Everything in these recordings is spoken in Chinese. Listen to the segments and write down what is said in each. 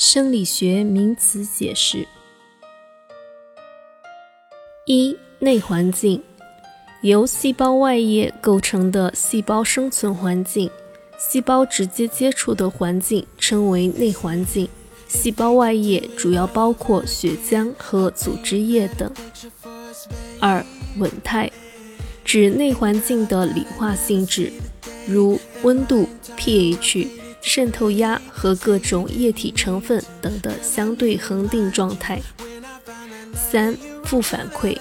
生理学名词解释：一、内环境，由细胞外液构成的细胞生存环境，细胞直接接触的环境称为内环境。细胞外液主要包括血浆和组织液等。二、稳态，指内环境的理化性质，如温度、pH、渗透压和各种液体成分等的相对恒定状态。三、负反馈，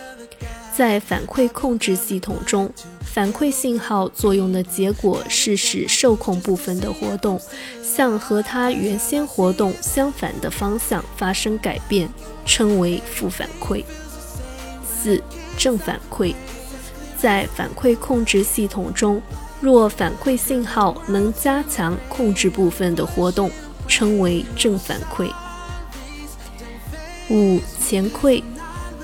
在反馈控制系统中。反馈信号作用的结果是使受控部分的活动向和它原先活动相反的方向发生改变，称为负反馈。四、正反馈，在反馈控制系统中，若反馈信号能加强控制部分的活动，称为正反馈。五、前馈。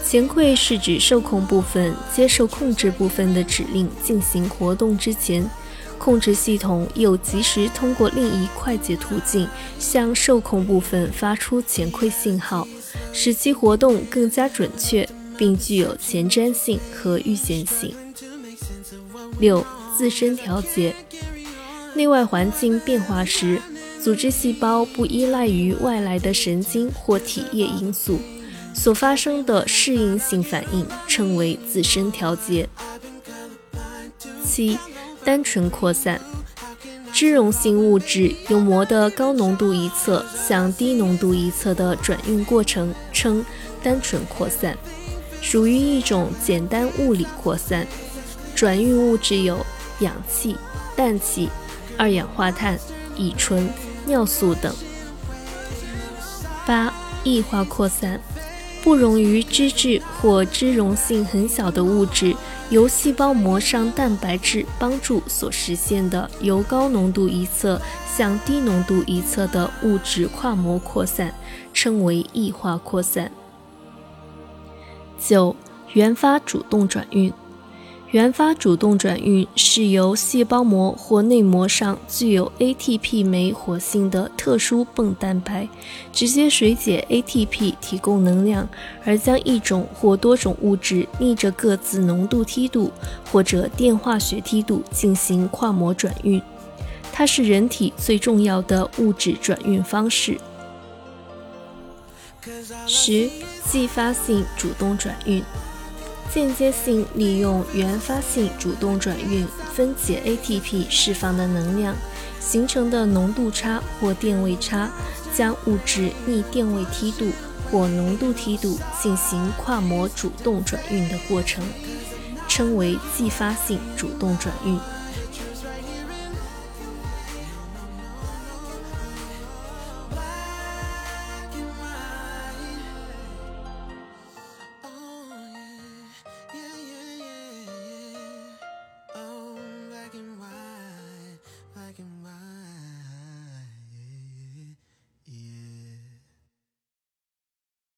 前馈是指受控部分接受控制部分的指令进行活动之前，控制系统又及时通过另一快捷途径向受控部分发出前馈信号，使其活动更加准确，并具有前瞻性和预见性。六、自身调节。内外环境变化时，组织细胞不依赖于外来的神经或体液因素。所发生的适应性反应称为自身调节。七、单纯扩散，脂溶性物质由膜的高浓度一侧向低浓度一侧的转运过程称单纯扩散，属于一种简单物理扩散。转运物质有氧气、氮气、二氧化碳、乙醇、尿素等。八、异化扩散。不溶于脂质或脂溶性很小的物质，由细胞膜上蛋白质帮助所实现的由高浓度一侧向低浓度一侧的物质跨膜扩散，称为异化扩散。九、原发主动转运。原发主动转运是由细胞膜或内膜上具有 ATP 酶活性的特殊泵蛋白，直接水解 ATP 提供能量，而将一种或多种物质逆着各自浓度梯度或者电化学梯度进行跨膜转运。它是人体最重要的物质转运方式。十、继发性主动转运。间接性利用原发性主动转运分解 ATP 释放的能量形成的浓度差或电位差，将物质逆电位梯度或浓度梯度进行跨膜主动转运的过程，称为继发性主动转运。black and white.